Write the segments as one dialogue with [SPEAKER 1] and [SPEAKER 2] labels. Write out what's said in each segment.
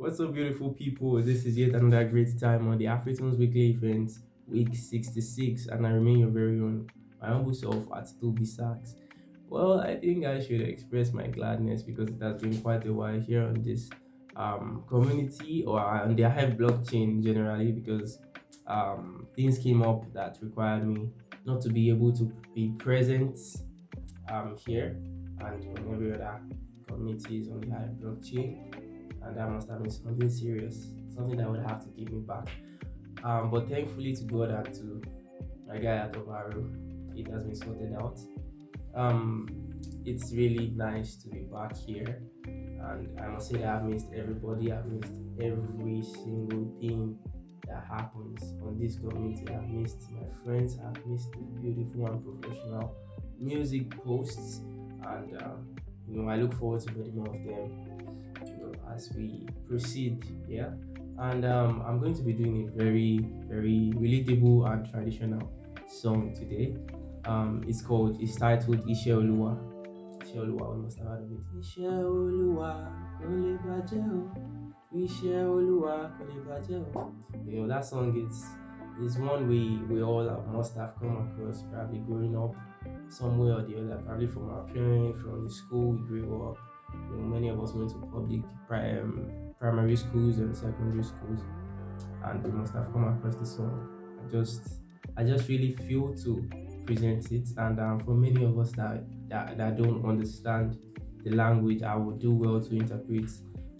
[SPEAKER 1] What's up, beautiful people? This is yet another great time on the Afri-Tunes Weekly Event, week 66, and I remain your very own, my humble self at tobbysax. Well, I think I should express my gladness because it has been quite a while here on this um, community or on the Hive blockchain generally because um, things came up that required me not to be able to be present um, here and on every other communities on the Hive blockchain and that must have been something serious, something that would have to give me back. Um, but thankfully to God and to my guy at Obaru, it has been sorted out. Um, it's really nice to be back here, and I must say that I've missed everybody. I've missed every single thing that happens on this community. I've missed my friends. I've missed the beautiful and professional music posts, and um, you know I look forward to many more of them as we proceed yeah? And um, i'm going to be doing a very very relatable and traditional song today. Um, it's called it's titled ishe oluwa ishe oluwa we must have heard of it. Ishe oluwa kò lè bàjẹ́ o. Ishe oluwa kò bàjẹ́ o. You know that song is is one we we all must have come across probably growing up somewhere or the other probably from our parents from the school we grew up you know, many of us went to public um, primary schools and secondary schools, and we must have come across the song. I just, I just really feel to present it, and um, for many of us that, that that don't understand the language, I would do well to interpret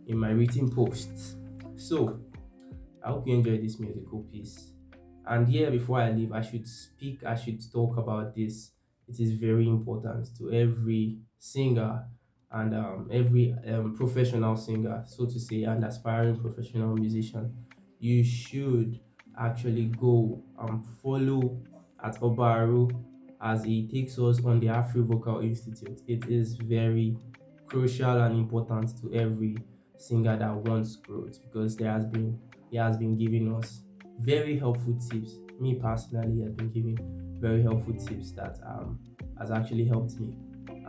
[SPEAKER 1] in my written posts. So, I hope you enjoy this musical piece. And here, before I leave, I should speak, I should talk about this. It is very important to every singer and um, every um, professional singer, so to say, and aspiring professional musician, you should actually go and follow at Obaru as he takes us on the Afro Vocal Institute. It is very crucial and important to every singer that wants growth because there has been he has been giving us very helpful tips. Me personally, he has been giving very helpful tips that um, has actually helped me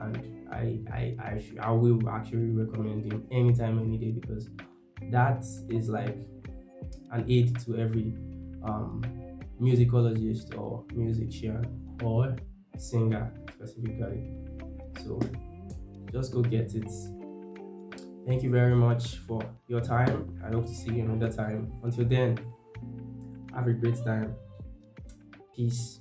[SPEAKER 1] and I I I, sh- I will actually recommend him anytime, any day because that is like an aid to every um, musicologist or musician or singer specifically. So just go get it. Thank you very much for your time. I hope to see you another time. Until then, have a great time. Peace.